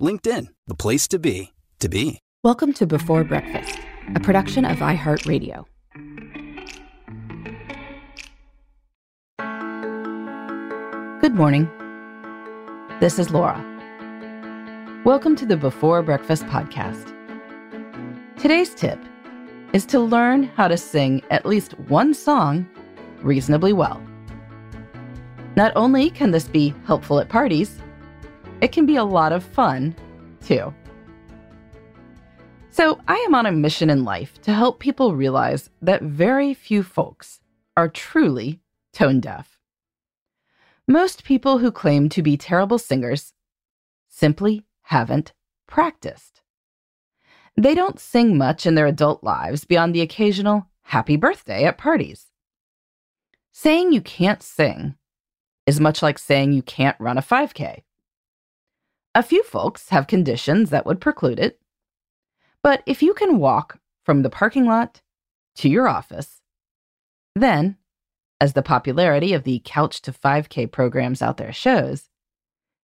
LinkedIn, the place to be, to be. Welcome to Before Breakfast, a production of iHeartRadio. Good morning. This is Laura. Welcome to the Before Breakfast podcast. Today's tip is to learn how to sing at least one song reasonably well. Not only can this be helpful at parties, it can be a lot of fun too. So, I am on a mission in life to help people realize that very few folks are truly tone deaf. Most people who claim to be terrible singers simply haven't practiced. They don't sing much in their adult lives beyond the occasional happy birthday at parties. Saying you can't sing is much like saying you can't run a 5K. A few folks have conditions that would preclude it, but if you can walk from the parking lot to your office, then as the popularity of the Couch to 5K programs out there shows,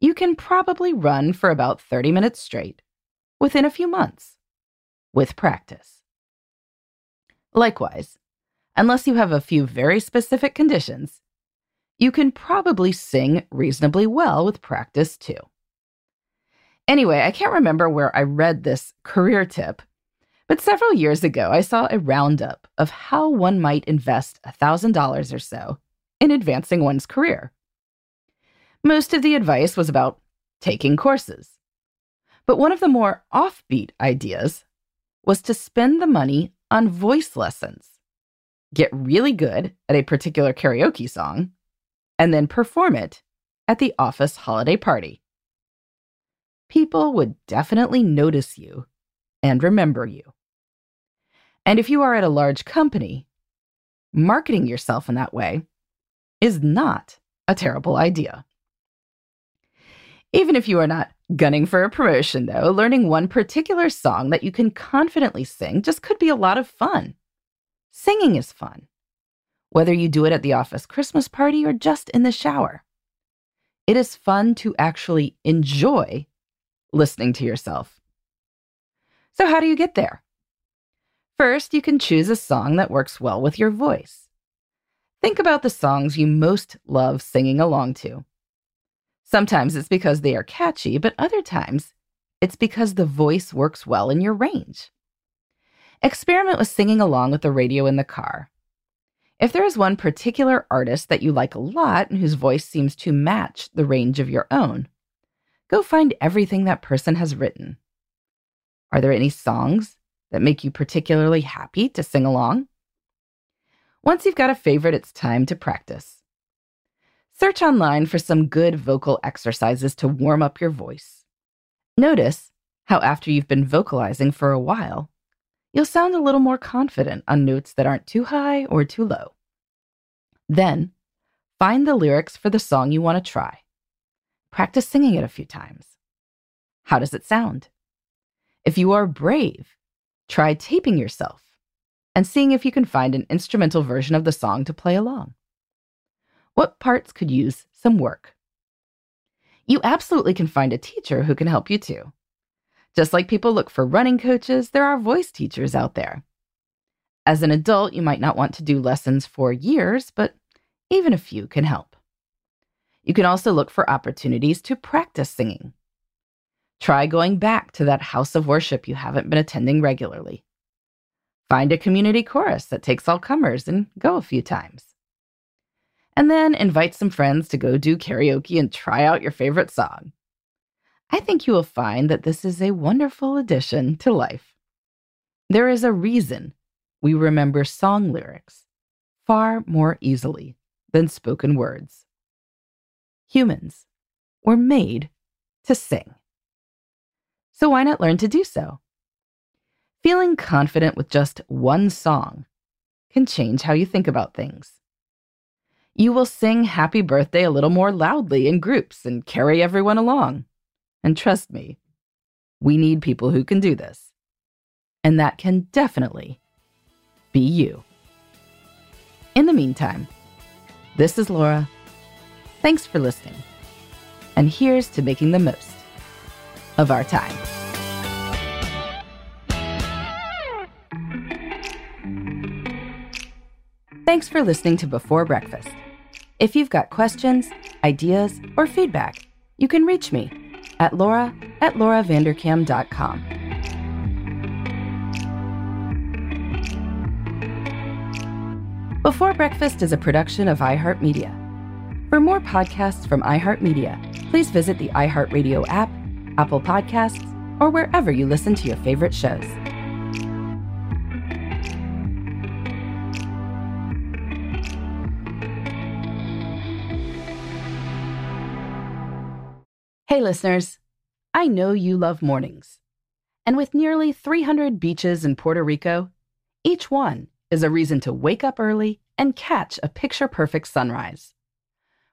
you can probably run for about 30 minutes straight within a few months with practice. Likewise, unless you have a few very specific conditions, you can probably sing reasonably well with practice too. Anyway, I can't remember where I read this career tip, but several years ago, I saw a roundup of how one might invest $1,000 or so in advancing one's career. Most of the advice was about taking courses. But one of the more offbeat ideas was to spend the money on voice lessons, get really good at a particular karaoke song, and then perform it at the office holiday party. People would definitely notice you and remember you. And if you are at a large company, marketing yourself in that way is not a terrible idea. Even if you are not gunning for a promotion, though, learning one particular song that you can confidently sing just could be a lot of fun. Singing is fun, whether you do it at the office Christmas party or just in the shower. It is fun to actually enjoy listening to yourself. So, how do you get there? First, you can choose a song that works well with your voice. Think about the songs you most love singing along to. Sometimes it's because they are catchy, but other times it's because the voice works well in your range. Experiment with singing along with the radio in the car. If there is one particular artist that you like a lot and whose voice seems to match the range of your own, go find everything that person has written. Are there any songs that make you particularly happy to sing along? Once you've got a favorite, it's time to practice. Search online for some good vocal exercises to warm up your voice. Notice how, after you've been vocalizing for a while, you'll sound a little more confident on notes that aren't too high or too low. Then, find the lyrics for the song you want to try. Practice singing it a few times. How does it sound? If you are brave, Try taping yourself and seeing if you can find an instrumental version of the song to play along. What parts could use some work? You absolutely can find a teacher who can help you too. Just like people look for running coaches, there are voice teachers out there. As an adult, you might not want to do lessons for years, but even a few can help. You can also look for opportunities to practice singing. Try going back to that house of worship you haven't been attending regularly. Find a community chorus that takes all comers and go a few times. And then invite some friends to go do karaoke and try out your favorite song. I think you will find that this is a wonderful addition to life. There is a reason we remember song lyrics far more easily than spoken words. Humans were made to sing. So why not learn to do so? Feeling confident with just one song can change how you think about things. You will sing happy birthday a little more loudly in groups and carry everyone along. And trust me, we need people who can do this. And that can definitely be you. In the meantime, this is Laura. Thanks for listening. And here's to making the most of our time. Thanks for listening to Before Breakfast. If you've got questions, ideas, or feedback, you can reach me at laura at lauravanderkam.com. Before Breakfast is a production of iHeartMedia. For more podcasts from iHeartMedia, please visit the iHeartRadio app, Apple Podcasts, or wherever you listen to your favorite shows. Hey, listeners. I know you love mornings. And with nearly 300 beaches in Puerto Rico, each one is a reason to wake up early and catch a picture perfect sunrise.